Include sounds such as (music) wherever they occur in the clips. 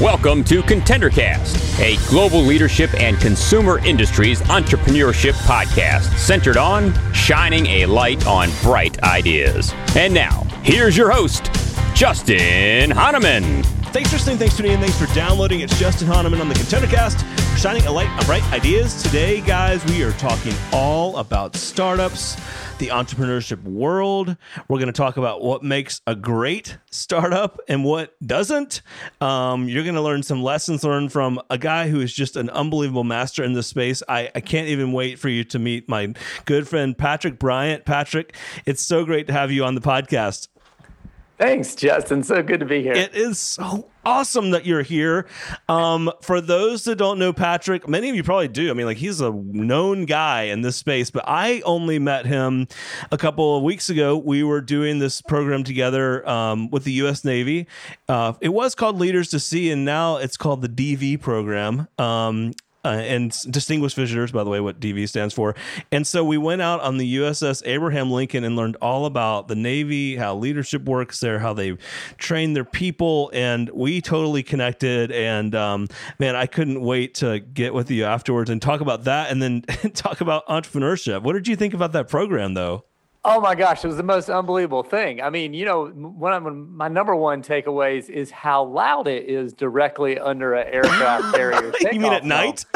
Welcome to ContenderCast, a global leadership and consumer industries entrepreneurship podcast centered on shining a light on bright ideas. And now, here's your host, Justin Hahnemann. Thanks for listening. Thanks for tuning in. Thanks for downloading. It's Justin Hahnemann on the ContenderCast, shining a light on bright ideas. Today, guys, we are talking all about startups, the entrepreneurship world. We're going to talk about what makes a great startup and what doesn't. Um, you're going to learn some lessons learned from a guy who is just an unbelievable master in this space. I, I can't even wait for you to meet my good friend, Patrick Bryant. Patrick, it's so great to have you on the podcast. Thanks, Justin. So good to be here. It is so awesome that you're here. Um, for those that don't know Patrick, many of you probably do. I mean, like he's a known guy in this space, but I only met him a couple of weeks ago. We were doing this program together um, with the U.S. Navy. Uh, it was called Leaders to Sea, and now it's called the DV program. Um, uh, and distinguished visitors, by the way, what DV stands for. And so we went out on the USS Abraham Lincoln and learned all about the Navy, how leadership works there, how they train their people, and we totally connected. And um, man, I couldn't wait to get with you afterwards and talk about that, and then (laughs) talk about entrepreneurship. What did you think about that program, though? Oh my gosh, it was the most unbelievable thing. I mean, you know, one of my number one takeaways is how loud it is directly under an aircraft (laughs) carrier. you mean at night?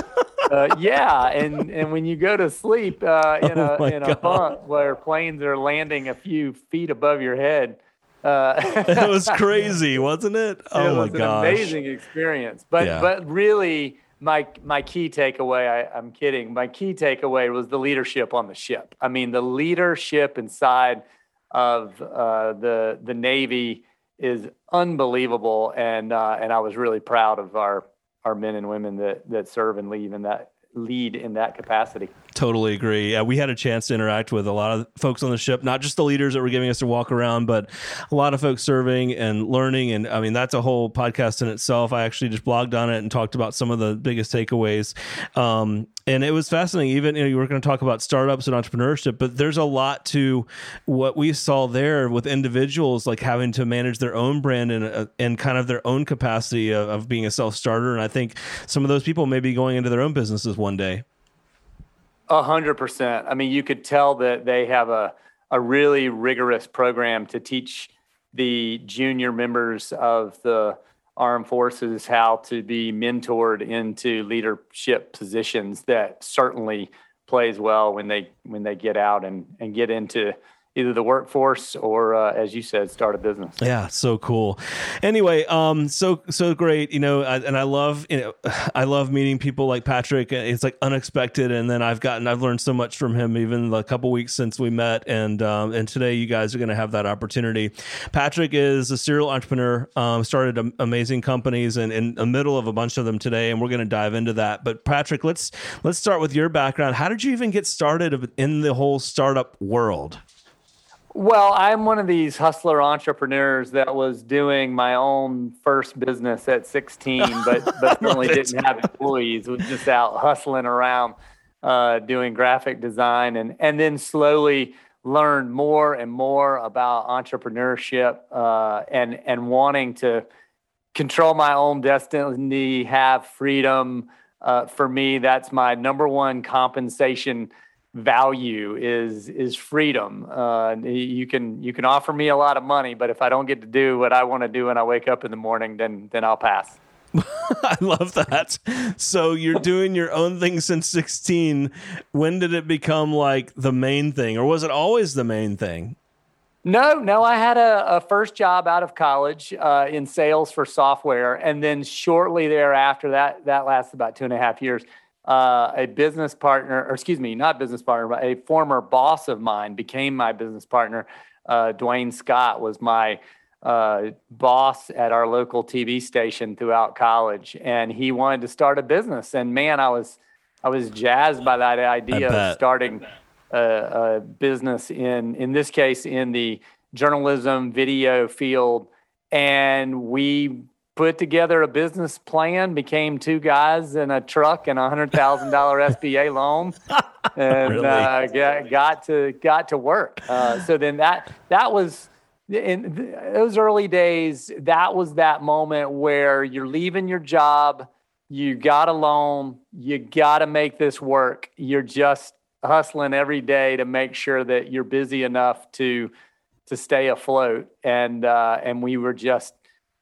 uh, yeah, and and when you go to sleep uh, in oh a in a bunk where planes are landing a few feet above your head. Uh, (laughs) it was (laughs) crazy, wasn't it? Oh it my gosh, amazing experience. But yeah. but really my my key takeaway I, i'm kidding. My key takeaway was the leadership on the ship. I mean the leadership inside of uh, the the navy is unbelievable. And uh, and i was really proud of our our men and women that that serve and leave in that lead in that capacity Totally agree. Yeah, we had a chance to interact with a lot of folks on the ship, not just the leaders that were giving us a walk around, but a lot of folks serving and learning. And I mean, that's a whole podcast in itself. I actually just blogged on it and talked about some of the biggest takeaways. Um, and it was fascinating. Even you know, you were going to talk about startups and entrepreneurship, but there's a lot to what we saw there with individuals like having to manage their own brand and uh, and kind of their own capacity of, of being a self starter. And I think some of those people may be going into their own businesses one day. A hundred percent. I mean, you could tell that they have a a really rigorous program to teach the junior members of the armed forces how to be mentored into leadership positions that certainly plays well when they when they get out and and get into either the workforce or, uh, as you said, start a business. Yeah, so cool. Anyway, um, so so great, you know, and I love, you know, (sighs) I love meeting people like Patrick. It's like unexpected, and then I've gotten, I've learned so much from him, even the couple weeks since we met, and um, and today you guys are going to have that opportunity. Patrick is a serial entrepreneur, um, started amazing companies, and in the middle of a bunch of them today, and we're going to dive into that. But Patrick, let's let's start with your background. How did you even get started in the whole startup world? Well, I'm one of these hustler entrepreneurs that was doing my own first business at 16, (laughs) but, but certainly didn't have employees. Was just out hustling around, uh, doing graphic design, and and then slowly learned more and more about entrepreneurship uh, and and wanting to control my own destiny, have freedom. Uh, for me, that's my number one compensation value is is freedom. Uh, you can you can offer me a lot of money, but if I don't get to do what I want to do when I wake up in the morning, then then I'll pass. (laughs) I love that. So you're doing your own thing since 16. When did it become like the main thing, or was it always the main thing? No, no. I had a, a first job out of college uh, in sales for software, and then shortly thereafter, that that lasted about two and a half years uh, a business partner, or excuse me, not business partner, but a former boss of mine became my business partner. Uh, Dwayne Scott was my uh, boss at our local TV station throughout college, and he wanted to start a business. And man, I was I was jazzed by that idea of starting a, a business in in this case in the journalism video field, and we put together a business plan, became two guys in a truck and a hundred thousand dollar (laughs) SBA loan, and Really? uh, got, got to got to work. Uh, so then that that was in those early days. That was that moment where you're leaving your job, you got a loan, you got to make this work. You're just hustling every day to make sure that you're busy enough to to stay afloat, and uh, and we were just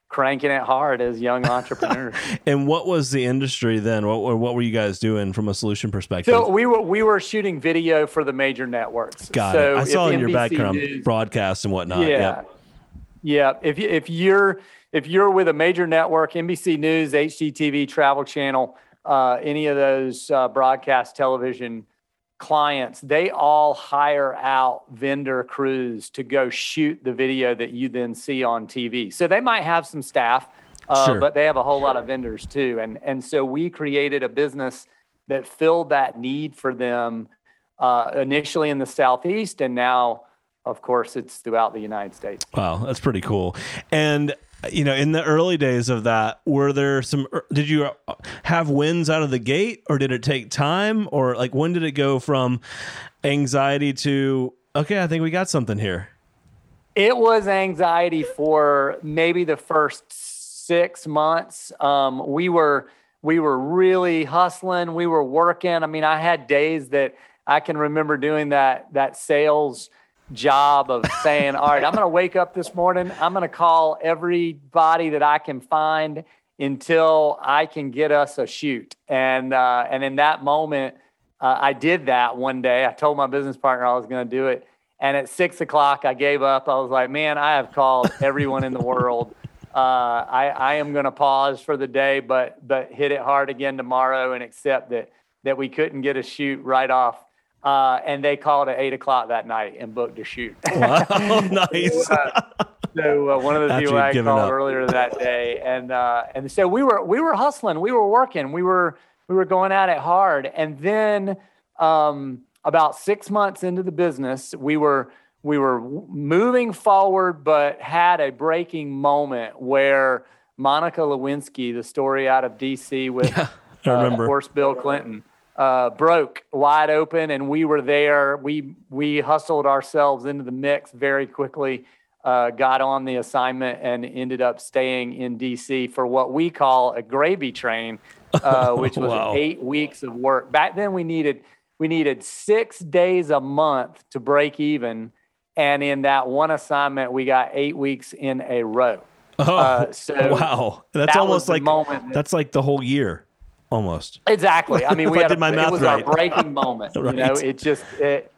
cranking it hard as young (laughs) entrepreneurs. And what was the industry then? What were- what were you guys doing from a solution perspective? so we were we were shooting video for the major networks. Got so it. I saw in your NBC background News- broadcasts and whatnot. yeah, Yep. yeah. If you, if you're if you're with a major network, NBC News, HGTV, Travel Channel, uh, any of those uh, broadcast television clients, they all hire out vendor crews to go shoot the video that you then see on TV. So they might have some staff, uh, Sure. but they have a whole lot of vendors too. And and so we created a business that filled that need for them uh, initially in the southeast, and now, of course, it's throughout the United States. Wow, that's pretty cool. And you know, in the early days of that, were there some? er, Did you have wins out of the gate, or did it take time, or like when did it go from anxiety to okay, I think we got something here? It was anxiety for maybe the first six months. Um, we were we were really hustling. We were working. I mean, I had days that I can remember doing that that sales job of saying, "All right, I'm going to wake up this morning. I'm going to call everybody that I can find until I can get us a shoot." And uh, and in that moment, uh, I did that one day. I told my business partner I was going to do it. And at six o'clock, I gave up. I was like, man, I have called everyone in the world. Uh, I, I am going to pause for the day, but but hit it hard again tomorrow and accept that that we couldn't get a shoot right off. Uh, and they called at eight o'clock that night and booked a shoot. (laughs) Wow, (laughs) nice. so uh, one of the people I called up. earlier that day, and uh, and so we were we were hustling, we were working, we were we were going at it hard, and then um, about six months into the business, we were we were moving forward, but had a breaking moment where Monica Lewinsky, the story out of D.C. with (laughs) I uh, remember. of course, Bill Clinton uh, broke wide open, and we were there. We we hustled ourselves into the mix very quickly. Uh, got on the assignment and ended up staying in D.C. for what we call a gravy train, uh, (laughs) which was Wow. eight weeks of work. Back then, we needed we needed six days a month to break even, and in that one assignment, we got eight weeks in a row. Oh, Uh, so (laughs) wow, that's that almost like moment that- that's like the whole year, almost. Exactly. I mean, (laughs) we I had a, my math it was right. our (laughs) breaking moment. You know, it just it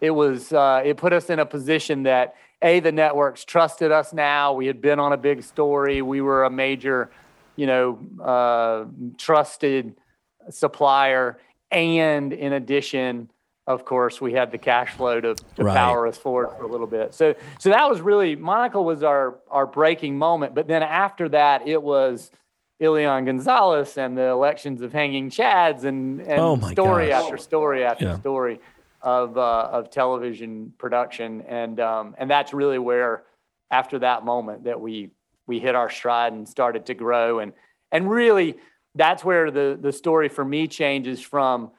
it was uh, it put us in a position that a the networks trusted us. Now we had been on a big story. We were a major, you know, uh, trusted supplier, and in addition. Of course, we had the cash flow to, to Right. power us forward for a little bit. So, so that was really Monica was our our breaking moment. But then after that, it was Elian Gonzalez and the elections of hanging chads and, and Oh story gosh. after story after Yeah. story of uh, of television production and um, and that's really where after that moment that we we hit our stride and started to grow and and really that's where the the story for me changes from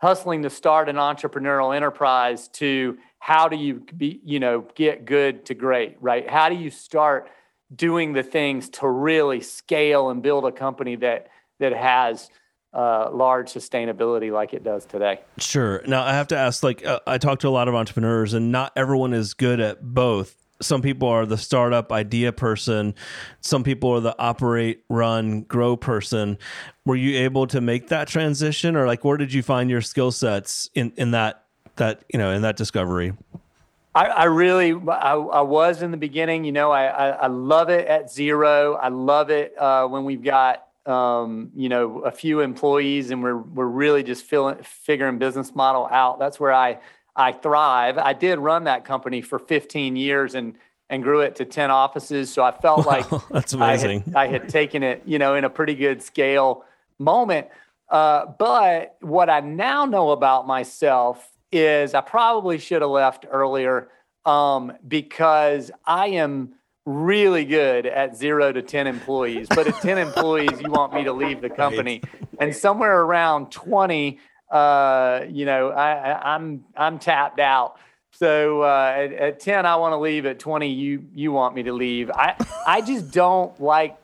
hustling to start an entrepreneurial enterprise to how do you be you know get good to great right how do you start doing the things to really scale and build a company that that has uh, large sustainability like it does today Sure. Now I have to ask. Like, uh, I talk to a lot of entrepreneurs, and not everyone is good at both. Some people are the startup idea person. Some people are the operate, run, grow person. Were you able to make that transition, or like, where did you find your skill sets in in that that you know in that discovery? I, I really, I, I was in the beginning. You know, I, I, I love it at zero. I love it uh, when we've got, um, you know, a few employees and we're we're really just feeling figuring business model out. That's where I I thrive. I did run that company for 15 years and and grew it to 10 offices. So I felt like (laughs) That's I amazing. had, I had taken it, you know, in a pretty good scale moment. Uh, but what I now know about myself is I probably should have left earlier um, because I am really good at zero to 10 employees. But at 10 employees, you want me to leave the company. Right. And somewhere around 20, uh, you know, I, I'm I'm tapped out. So uh, at, at 10, I want to leave. At 20, you you want me to leave. I I just don't like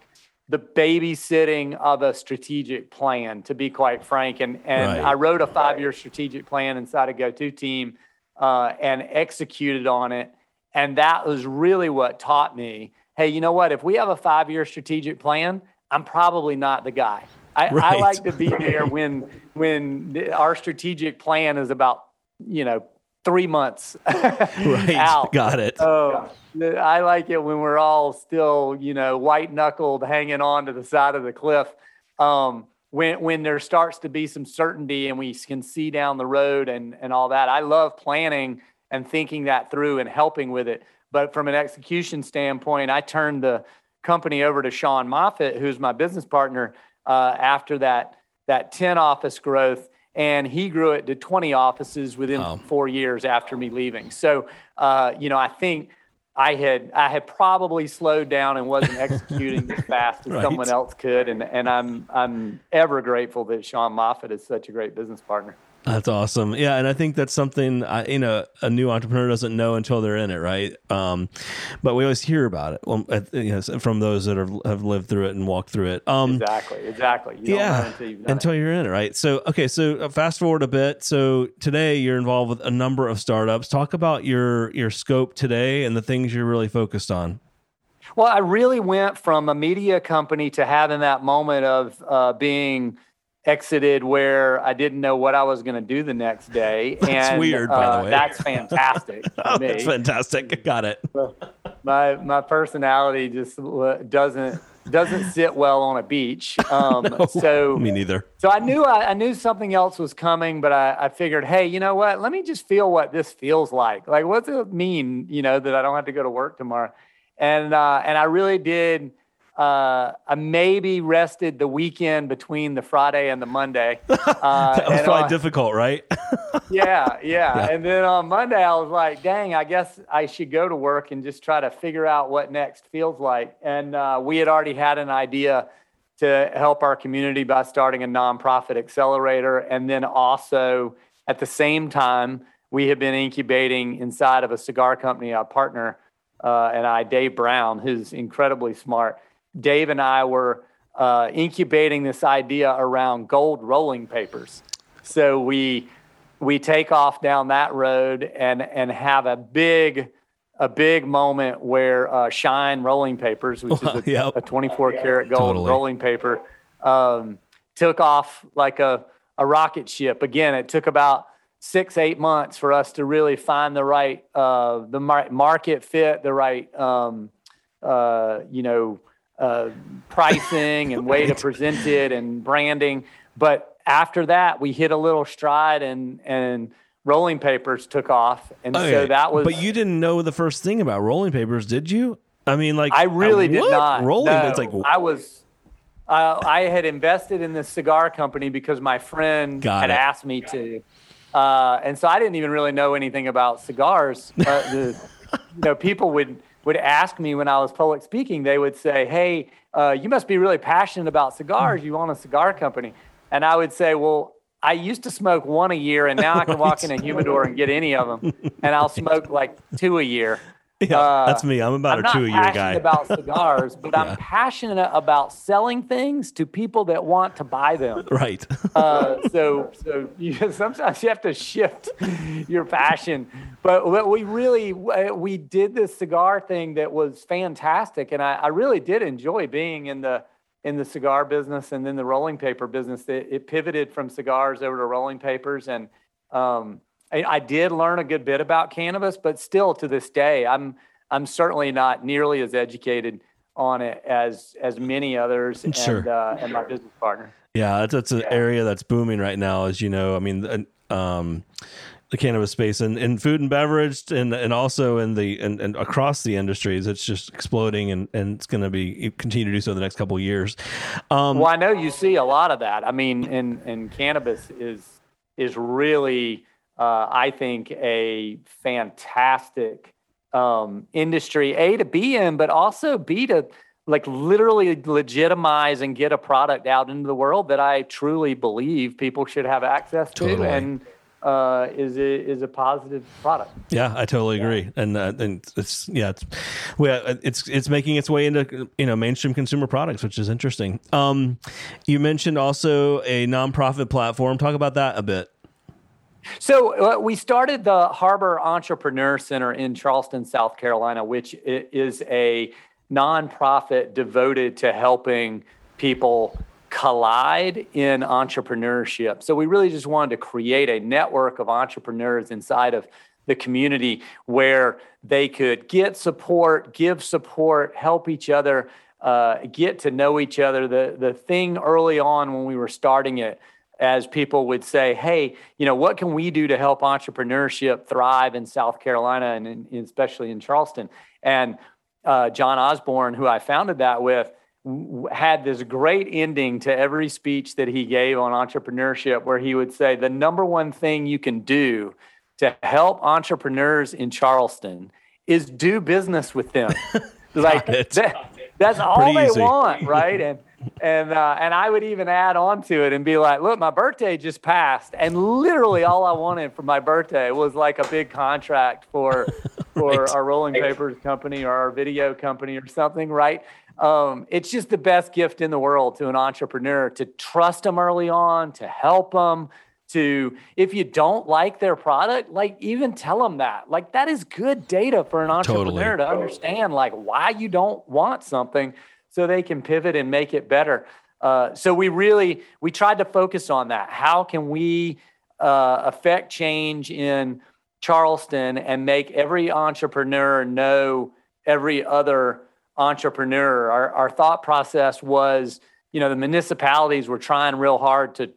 the babysitting of a strategic plan, to be quite frank. And and right. I wrote a five year strategic plan inside a GoToTeam uh, and executed on it. And that was really what taught me. Hey, you know what? If we have a five year strategic plan, I'm probably not the guy. I, right. I like to be (laughs) there when when our strategic plan is about you know three months (laughs) right out. Got it. Oh, I like it when we're all still you know white knuckled, hanging on to the side of the cliff. Um, when when there starts to be some certainty and we can see down the road and and all that. I love planning and thinking that through and helping with it. But from an execution standpoint, I turned the company over to Sean Moffitt, who's my business partner, uh, after that that 10 office growth and he grew it to 20 offices within four years after me leaving. So uh, you know i think i had i had probably slowed down and wasn't executing as (laughs) fast as right. someone else could. And, and i'm i'm ever grateful that sean moffitt is such a great business partner that's awesome. Yeah, and I think that's something I, you know a new entrepreneur doesn't know until they're in it, right? Um, but we always hear about it well, you know, from those that have, have lived through it and walked through it. Um, exactly, exactly. You yeah, until, until you're in it, right? So, okay, so uh, fast forward a bit. So today you're involved with a number of startups. Talk about your your scope today and the things you're really focused on. Well, I really went from a media company to having that moment of uh, being exited where I didn't know what I was going to do the next day. (laughs) That's and, weird, by uh, the way. That's fantastic. (laughs) oh, that's fantastic. Got it. my my personality just doesn't doesn't sit well on a beach. (laughs) Um, no, so me neither. So I knew I, I knew something else was coming, but I, I figured, hey, you know what? Let me just feel what this feels like. Like, what's it mean? You know that I don't have to go to work tomorrow, and uh, and I really did uh, I maybe rested the weekend between the Friday and the Monday. (laughs) Uh, that was probably on, difficult, right? (laughs) yeah, yeah, yeah. And then on Monday, I was like, dang, I guess I should go to work and just try to figure out what next feels like. And uh, we had already had an idea to help our community by starting a nonprofit accelerator. And then also at the same time, we have been incubating inside of a cigar company, our partner uh, and I, Dave Brown, who's incredibly smart Dave and I were uh, incubating this idea around gold rolling papers. So we we take off down that road and and have a big a big moment where uh, Shine rolling papers, which is a, (laughs) yep. a 24 karat gold totally. rolling paper, um, took off like a a rocket ship. Again, it took about six eight months for us to really find the right uh, the mar- market fit, the right um, uh, you know uh, pricing and way to present it and branding. But after that, we hit a little stride and and rolling papers took off, and okay. so that was. But you didn't know the first thing about rolling papers, did you? I mean, like I really did not. Rolling, no, it's like I was. Uh, I had invested in this cigar company because my friend Got had it. asked me to, uh, and so I didn't even really know anything about cigars. Uh, the, (laughs) you know, people would would ask me when I was public speaking, they would say, Hey, uh, you must be really passionate about cigars. You own a cigar company. And I would say, Well, I used to smoke one a year, and now I can walk (laughs) in a humidor and get any of them, and I'll smoke like two a year. Yeah, uh, that's me. I'm about I'm a two a year guy. I'm passionate about (laughs) cigars, but yeah. I'm passionate about selling things to people that want to buy them. Right. uh, so, so you, (laughs) sometimes you have to shift your passion. But we really we did this cigar thing that was fantastic, and I, I really did enjoy being in the in the cigar business and then the rolling paper business. It, it pivoted from cigars over to rolling papers, and um, I, I did learn a good bit about cannabis, but still to this day, I'm I'm certainly not nearly as educated on it as as many others (laughs) and sure. uh, and my business partner. Yeah, that's, that's an yeah. area that's booming right now, as you know. I mean, um, the cannabis space and in food and beverage and and also in the and, and across the industries, it's just exploding and and it's going to be continue to do so the next couple of years. Um, well, I know you see a lot of that. I mean, and and cannabis is is really uh, I think, a fantastic um, industry a to be in, but also b to like literally legitimize and get a product out into the world that I truly believe people should have access to Totally. and uh, is a, is a positive product. Yeah, I totally agree, and uh, and it's yeah, it's well, it's it's making its way into you know mainstream consumer products, which is interesting. Um, you mentioned also a nonprofit platform. Talk about that a bit. So uh, we started the Harbor Entrepreneur Center in Charleston, South Carolina, which is a nonprofit devoted to helping people collide in entrepreneurship. So we really just wanted to create a network of entrepreneurs inside of the community where they could get support, give support, help each other, uh, get to know each other. The the thing early on when we were starting it, as people would say, "Hey, you know, what can we do to help entrepreneurship thrive in South Carolina and in, especially in Charleston?" And uh, John Osborne, who I founded that with, had this great ending to every speech that he gave on entrepreneurship, where he would say, "The number one thing you can do to help entrepreneurs in Charleston is do business with them." (laughs) like that, that's all Pretty they easy. want, right? And and uh, and I would even add on to it and be like, "Look, my birthday just passed, and literally all I wanted for my birthday was like a big contract for (laughs) for Right. our rolling papers company or our video company or something, right?" Um, it's just the best gift in the world to an entrepreneur to trust them early on, to help them, to if you don't like their product, like even tell them that. Like that is good data for an Totally. entrepreneur to understand like why you don't want something so they can pivot and make it better. Uh, so we really we tried to focus on that. How can we uh, affect change in Charleston and make every entrepreneur know every other entrepreneur? Our, our thought process was, you know, the municipalities were trying real hard to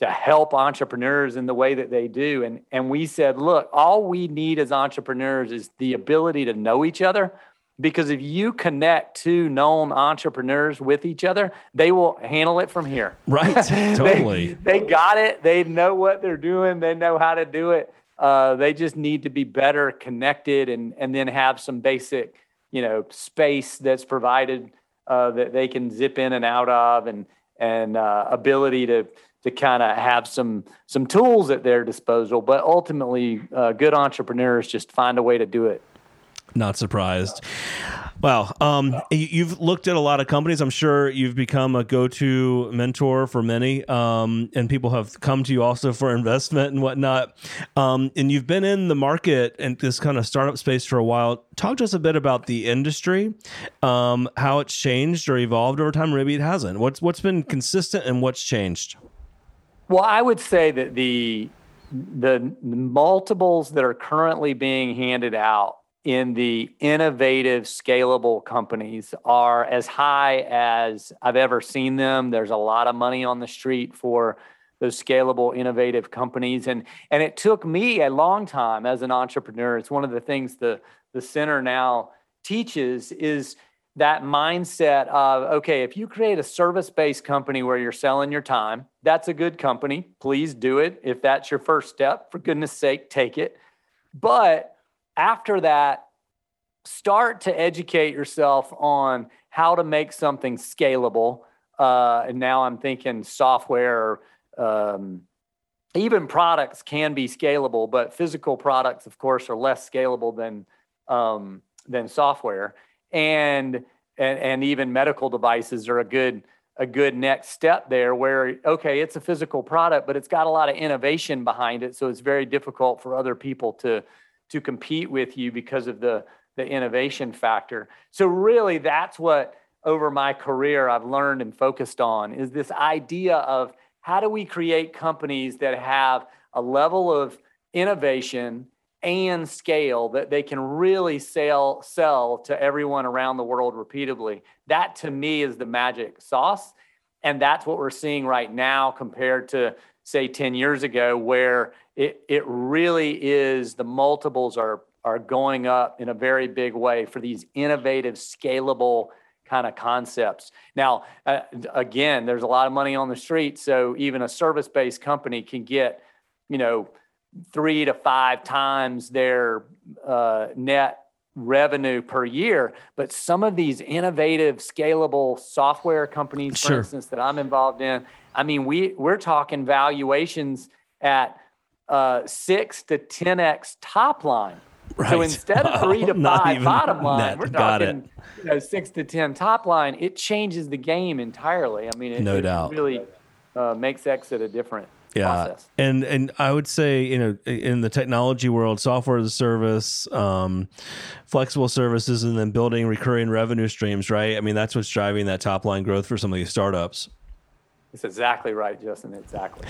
to help entrepreneurs in the way that they do. And, and we said, look, all we need as entrepreneurs is the ability to know each other. Because if you connect two known entrepreneurs with each other, they will handle it from here. (laughs) Right, (laughs) They- totally. They, got it. They know what they're doing. They know how to do it. Uh, they just need to be better connected and, and then have some basic, you know, space that's provided uh, that they can zip in and out of and, and uh, ability to, to kind of have some some tools at their disposal. But ultimately, uh, good entrepreneurs just find a way to do it. Not surprised. Wow. Um, you- you've looked at a lot of companies. I'm sure you've become a go-to mentor for many, um, and people have come to you also for (laughs) investment and whatnot. Um, and you've been in the market and this kind of startup space for a while. Talk to us a bit about the industry, um, how it's changed or evolved over time. Maybe it hasn't. What's what's been consistent and what's changed? Well, I would say that the the multiples that are currently being handed out in the innovative, scalable companies are as high as I've ever seen them. There's a lot of money on the street for those scalable, innovative companies, and and it took me a long time as an entrepreneur. It's one of the things the the center now teaches is that mindset of okay if you create a service-based company where you're selling your time that's a good company please do it if that's your first step for goodness sake take it but after that start to educate yourself on how to make something scalable. Uh, and now i'm thinking software um, even products can be scalable but physical products of course are less scalable than um, than software. And, and and even medical devices are a good a good next step there where okay it's a physical product but it's got a lot of innovation behind it. So it's very difficult for other people to to compete with you because of the the innovation factor so really that's what over my career I've learned and focused on is this idea of how do we create companies that have a level of innovation and scale that they can really sell sell to everyone around the world repeatedly. That to me is the magic sauce. And that's what we're seeing right now compared to say 10 years ago, where it, it really is the multiples are are going up in a very big way for these innovative, scalable kind of concepts. Now, uh, again, there's a lot of money on the street, so even a service-based company can get, you know, three to five times their uh, net revenue per year. But some of these innovative, scalable software companies, for Sure. instance, that I'm involved in, I mean, we we're talking valuations at uh, six to ten x top line. Right. So instead of (laughs) three to Not five bottom line, net. we're Got it. talking you know, six to ten top line. It changes the game entirely. I mean, it, No it doubt. really uh, makes exit a different yeah process. and and i would say you know in the technology world software as a service um, flexible services and then building recurring revenue streams right i mean that's what's driving that top line growth for some of these startups It's exactly right, Justin. Exactly.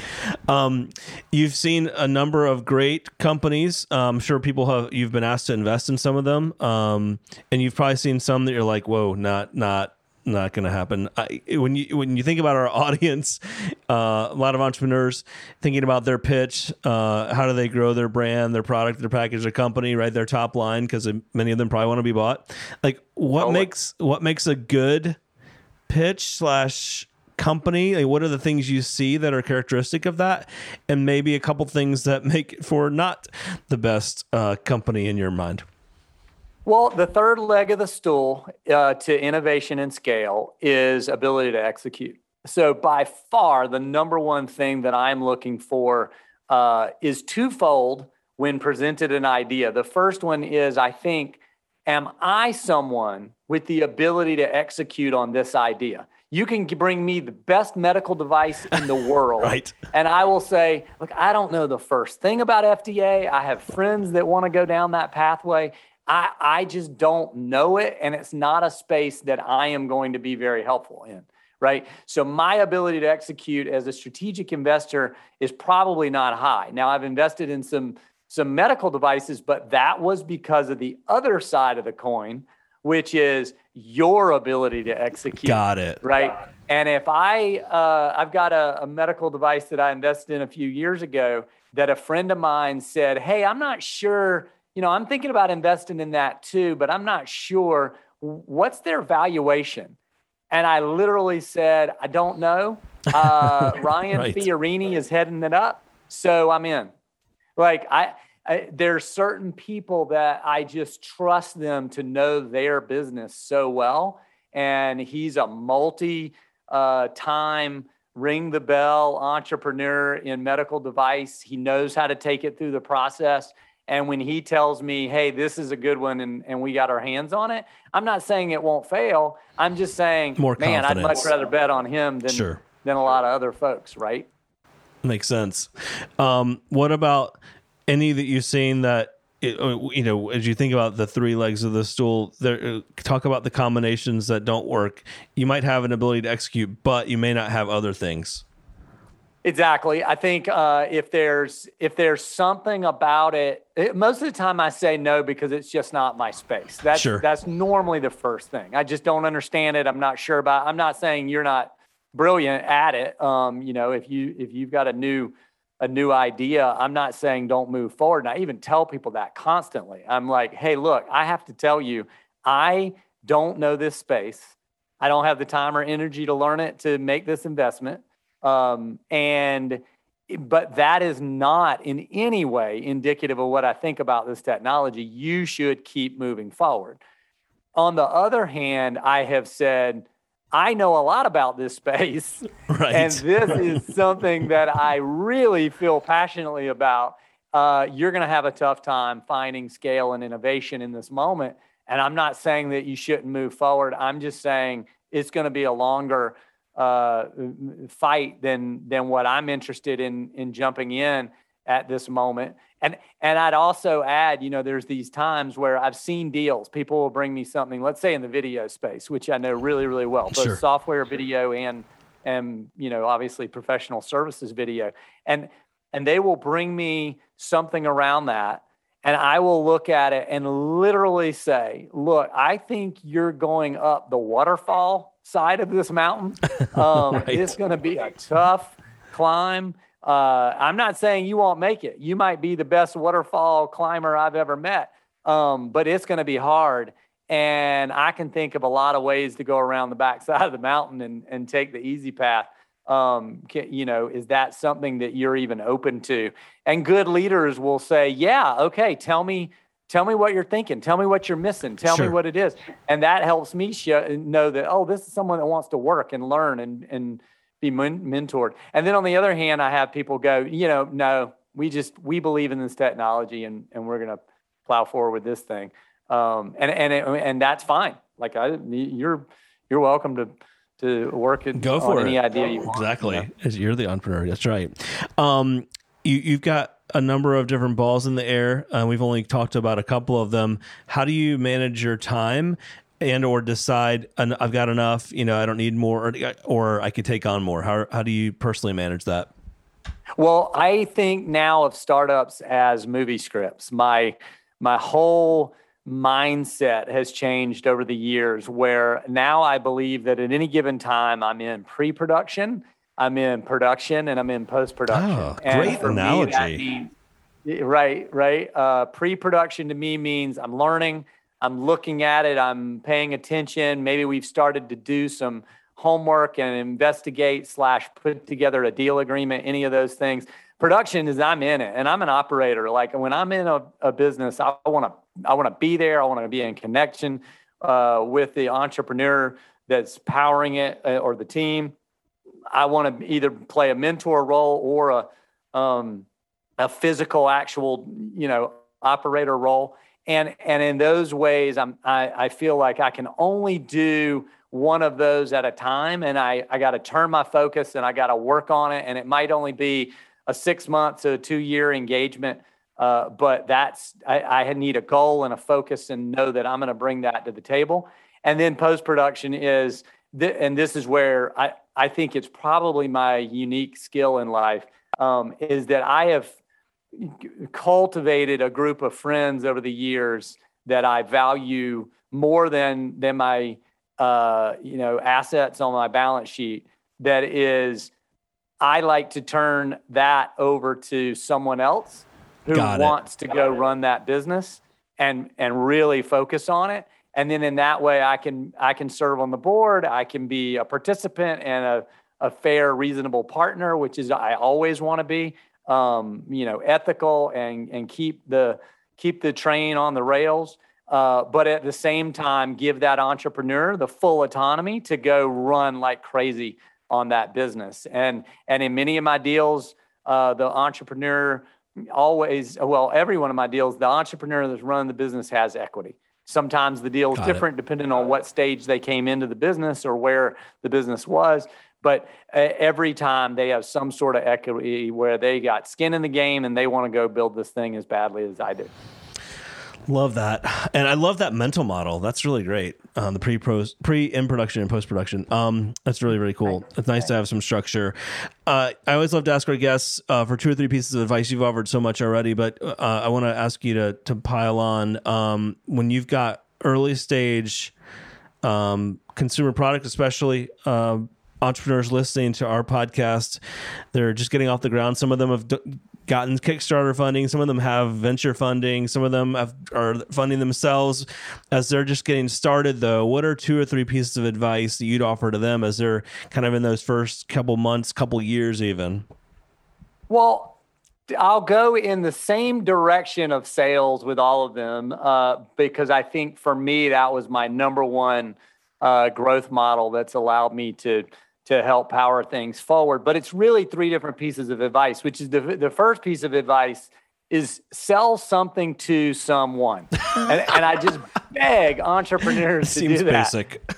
um, you've seen a number of great companies i'm sure people have you've been asked to invest in some of them um, and you've probably seen some that you're like whoa not not not going to happen. I, when you when you think about our (laughs) audience, uh, a lot of entrepreneurs thinking about their pitch, uh, how do they grow their brand, their product, their package, their company, right? Their top line, because many of them probably want to be bought. Like, what Totally. makes what makes a good pitch slash company? Like, what are the things you see that are characteristic of that, and maybe a couple things that make it for not the best uh, company in your mind? Well, the third leg of the stool uh, to innovation and scale is ability to execute. So, by far, the number one thing that I'm looking for uh, is twofold when presented an idea. The first one is I think, am I someone with the ability to execute on this idea? You can bring me the best medical device in the (laughs) world. Right. And I will say, look, I don't know the first thing about FDA. I have friends that want to go down that pathway. I, I just don't know it. And it's not a space that I am going to be very helpful in. Right. So my ability to execute as a strategic investor is probably not high. Now I've invested in some some medical devices, but that was because of the other side of the coin, which is your ability to execute Got it. right? And if I, uh, I've got a, a medical device that I invested in a few years ago that a friend of mine said, "Hey, I'm not sure. You know, I'm thinking about investing in that too, but I'm not sure what's their valuation." And I literally said, "I don't know." Uh, (laughs) Ryan Right. Fiorini is heading it up, so I'm in. Like I, I there's certain people that I just trust them to know their business so well, and he's a multi uh, time ring the bell entrepreneur in medical device. He knows how to take it through the process. And when he tells me, hey, this is a good one and, and we got our hands on it, I'm not saying it won't fail. I'm just saying, More man, I'd much rather bet on him than, Sure. than a lot of other folks, right? Makes sense. Um, what about any that you've seen that it, uh, you know as you think about the three legs of the stool? There, uh, talk about the combinations that don't work. You might have an ability to execute, but you may not have other things. Exactly. I think uh, if there's if there's something about it, it, most of the time I say no because it's just not my space. That's Sure. that's normally the first thing. I just don't understand it. I'm not sure about. I'm not saying you're not brilliant at it. Um, you know, if you if you've got a new a new idea, I'm not saying don't move forward. And I even tell people that constantly. I'm like, hey, look, I have to tell you, I don't know this space. I don't have the time or energy to learn it to make this investment. Um, and but that is not in any way indicative of what I think about this technology. You should keep moving forward. On the other hand, I have said, I know a lot about this space. (laughs) Right. And this is something that I really feel passionately about. Uh, you're going to have a tough time finding scale and innovation in this moment. And I'm not saying that you shouldn't move forward. I'm just saying it's going to be a longer uh, fight than than what I'm interested in in jumping in at this moment. And and I'd also add, you know, there's these times where I've seen deals. People will bring me something, let's say in the video space, which I know really, really well, both Sure. software video and and you know, obviously professional services video. And and they will bring me something around that. And I will look at it and literally say, look, I think you're going up the waterfall side of this mountain. (laughs) Um, Right. It's going to be a tough climb. Uh, I'm not saying you won't make it. You might be the best waterfall climber I've ever met, um, but it's going to be hard. And I can think of a lot of ways to go around the backside of the mountain and, and take the easy path. Um, ca- you know, is that something that you're even open to? And good leaders will say, yeah, okay, tell me, tell me what you're thinking tell me what you're missing tell sure. me what it is and that helps me show, know that oh this is someone that wants to work and learn and and be men- mentored. And then on the other hand i have people go you know no we just we believe in this technology and and we're going to plow forward with this thing. Um, and and it, and that's fine. Like i you're you're welcome to to work and go for any idea you want, exactly. you know? you're the entrepreneur that's right. Um, you, you've got a number of different balls in the air. Uh, we've only talked about a couple of them. How do you manage your time and or decide I've got enough, you know, I don't need more or, or I could take on more? How, how do you personally manage that? Well, I think now of startups as movie scripts. My my whole mindset has changed over the years where now I believe that at any given time I'm in pre-production I'm in production and I'm in post production. Oh, great analogy. Means, right, right. Uh, Pre production to me means I'm learning, I'm looking at it, I'm paying attention. Maybe we've started to do some homework and investigate slash put together a deal agreement, any of those things. Production is I'm in it and I'm an operator. Like when I'm in a, a business, I want to I want to be there. I want to be in connection uh, with the entrepreneur that's powering it uh, or the team. I want to either play a mentor role or a um, a physical, actual, you know, operator role. And and in those ways, I'm I, I feel like I can only do one of those at a time, and I I got to turn my focus and I got to work on it. And it might only be a six month to a two year engagement. Uh, but that's I, I need a goal and a focus and know that I'm going to bring that to the table. And then post production is, th- and this is where I I think it's probably my unique skill in life um, is that I have cultivated a group of friends over the years that I value more than than my uh, you know assets on my balance sheet. That is, I like to turn that over to someone else who wants to go run that business and and really focus on it. And then in that way i can i can serve on the board. I can be a participant and a, a fair reasonable partner which is i always want to be um, you know ethical and and keep the keep the train on the rails uh, but at the same time give that entrepreneur the full autonomy to go run like crazy on that business and and in many of my deals uh, the entrepreneur always well every one of my deals the entrepreneur that's running the business has equity Sometimes the deal is Got different it. depending on what stage they came into the business or where the business was. But uh, every time they have some sort of equity where they got skin in the game and they want to go build this thing as badly as I do. Love that, and I love that mental model. That's really great. Um, the pre pre in production and post production. Um, that's really really cool. It's nice to have some structure. Uh, I always love to ask our guests uh, for two or three pieces of advice. You've offered so much already, but uh, I want to ask you to to pile on um, when you've got early stage um, consumer product, especially uh, entrepreneurs listening to our podcast. They're just getting off the ground. Some of them have d- gotten Kickstarter funding. Some of them have venture funding. Some of them have, are funding themselves as they're just getting started. Though, what are two or three pieces of advice that you'd offer to them as they're kind of in those first couple months, couple years, even? Well, I'll go in the same direction of sales with all of them uh, because I think for me that was my number one uh, growth model that's allowed me to to help power things forward. But it's really three different pieces of advice, which is the, the first piece of advice is sell something to someone. (laughs) and, and, I just beg entrepreneurs to do that. basic.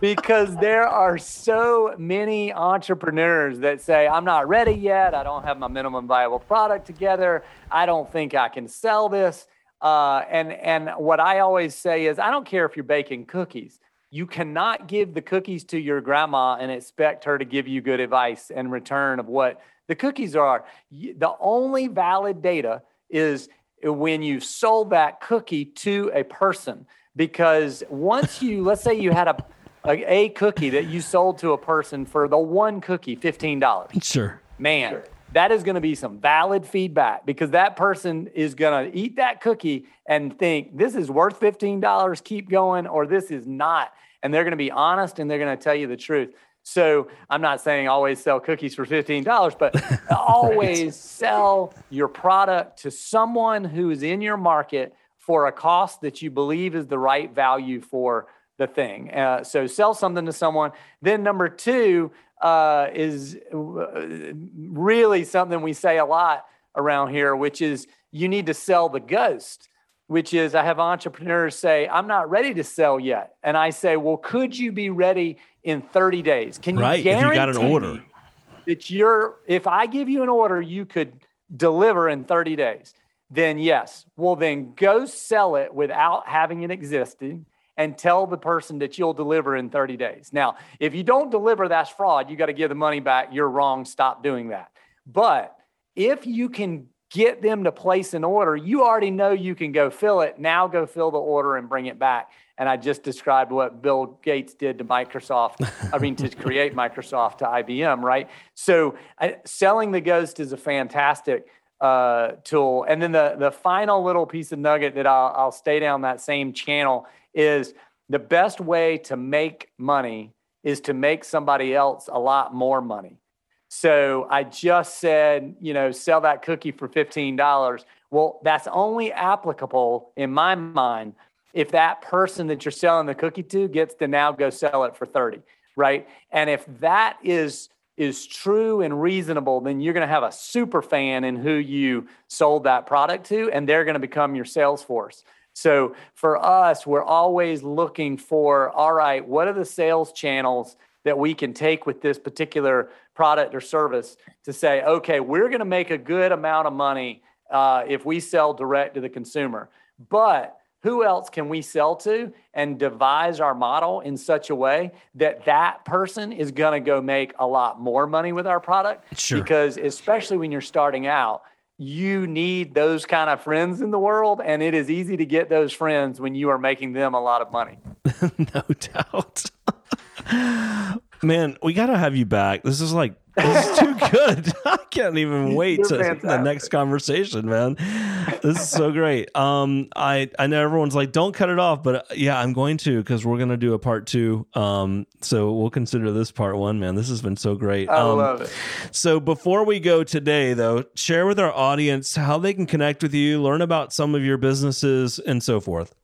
because there are so many entrepreneurs that say, I'm not ready yet. I don't have my minimum viable product together. I don't think I can sell this. Uh, and, and what I always say is, I don't care if you're baking cookies you cannot give the cookies to your grandma and expect her to give you good advice in return of what the cookies are. The only valid data is when you sold that cookie to a person. Because once you, let's say you had a, a, a, cookie that you sold to a person for the one cookie, $15. Sure. Man, sure. That is going to be some valid feedback because that person is going to eat that cookie and think this is worth $15, keep going, or this is not and they're going to be honest and they're going to tell you the truth. So I'm not saying always sell cookies for $15, but (laughs) always sell your product to someone who is in your market for a cost that you believe is the right value for the thing. Uh, so sell something to someone. Then number two uh, is uh, really something we say a lot around here, which is you need to sell the ghost. Which is, I have entrepreneurs say, I'm not ready to sell yet. And I say, Well, could you be ready in 30 days? Can you right, guarantee if you got an order? that you're, if I give you an order, you could deliver in 30 days? Then yes. Well, then go sell it without having it existing and tell the person that you'll deliver in 30 days. Now, if you don't deliver, that's fraud. You got to give the money back. You're wrong. Stop doing that. But if you can get them to place an order, you already know you can go fill it. Now go fill the order and bring it back. And I just described what Bill Gates did to Microsoft, I mean, to (laughs) create Microsoft to IBM, right? So uh, selling the ghost is a fantastic uh, tool. And then the, the final little piece of nugget that I'll, I'll stay down that same channel is the best way to make money is to make somebody else a lot more money. So I just said, you know, sell that cookie for $15. Well, that's only applicable in my mind if that person that you're selling the cookie to gets to now go sell it for 30, right? And if that is is true and reasonable, then you're going to have a super fan in who you sold that product to and they're going to become your sales force. So for us, we're always looking for all right, what are the sales channels that we can take with this particular product or service to say, okay, we're going to make a good amount of money uh, if we sell direct to the consumer. But who else can we sell to and devise our model in such a way that that person is going to go make a lot more money with our product? Sure. Because especially when you're starting out, you need those kind of friends in the world and it is easy to get those friends when you are making them a lot of money. (laughs) No doubt. (laughs) Man we gotta have you back. This is like this is too good. (laughs) I can't even (laughs) wait You're to fantastic. the next conversation, man. This is so great. Um, I I know everyone's like, don't cut it off, but uh, yeah, I'm going to because we're gonna do a part two. Um, so we'll consider this part one, man. This has been so great. I um, love it. So before we go today, though, share with our audience how they can connect with you, learn about some of your businesses, and so forth.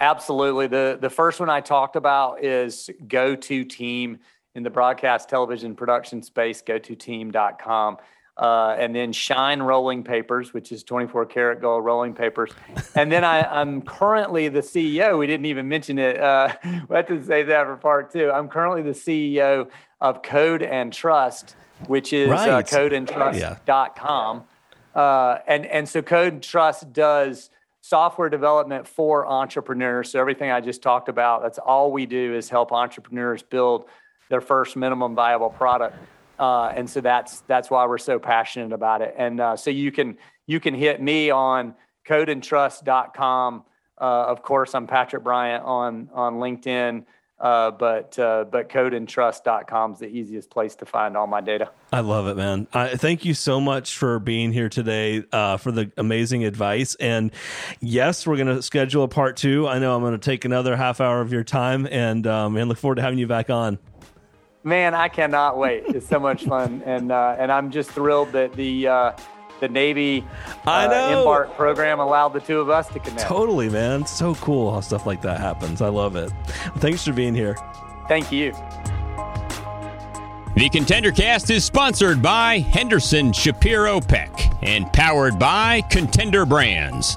Absolutely. The the first one I talked about is Go To Team in the broadcast television production space, go to team.com. Uh, and then Shine Rolling Papers, which is 24 karat gold rolling papers. And then I, am currently the CEO. We didn't even mention it. Uh, (laughs) we have to say that for part two. I'm currently the CEO of Code and Trust, which is uh, right. uh, codeandtrust.com. Uh, and, and so Code and Trust does software development for entrepreneurs. So everything I just talked about, that's all we do is help entrepreneurs build their first minimum viable product. Uh, and so that's that's why we're so passionate about it. And uh, so you can you can hit me on codeandtrust.com. Uh, of course, I'm Patrick Bryant on on LinkedIn. Uh, but uh, but codeandtrust.com is the easiest place to find all my data. I love it, man. I, thank you so much for being here today, uh, for the amazing advice. And yes, we're going to schedule a part two. I know I'm going to take another half hour of your time, and um, and look forward to having you back on. Man, I cannot wait. It's so much fun, and uh, and I'm just thrilled that the uh, the Navy uh, I know. Embark program allowed the two of us to connect. Totally, man. It's so cool how stuff like that happens. I love it. Thanks for being here. Thank you. The Contender Cast is sponsored by Henderson Shapiro Peck and powered by Contender Brands.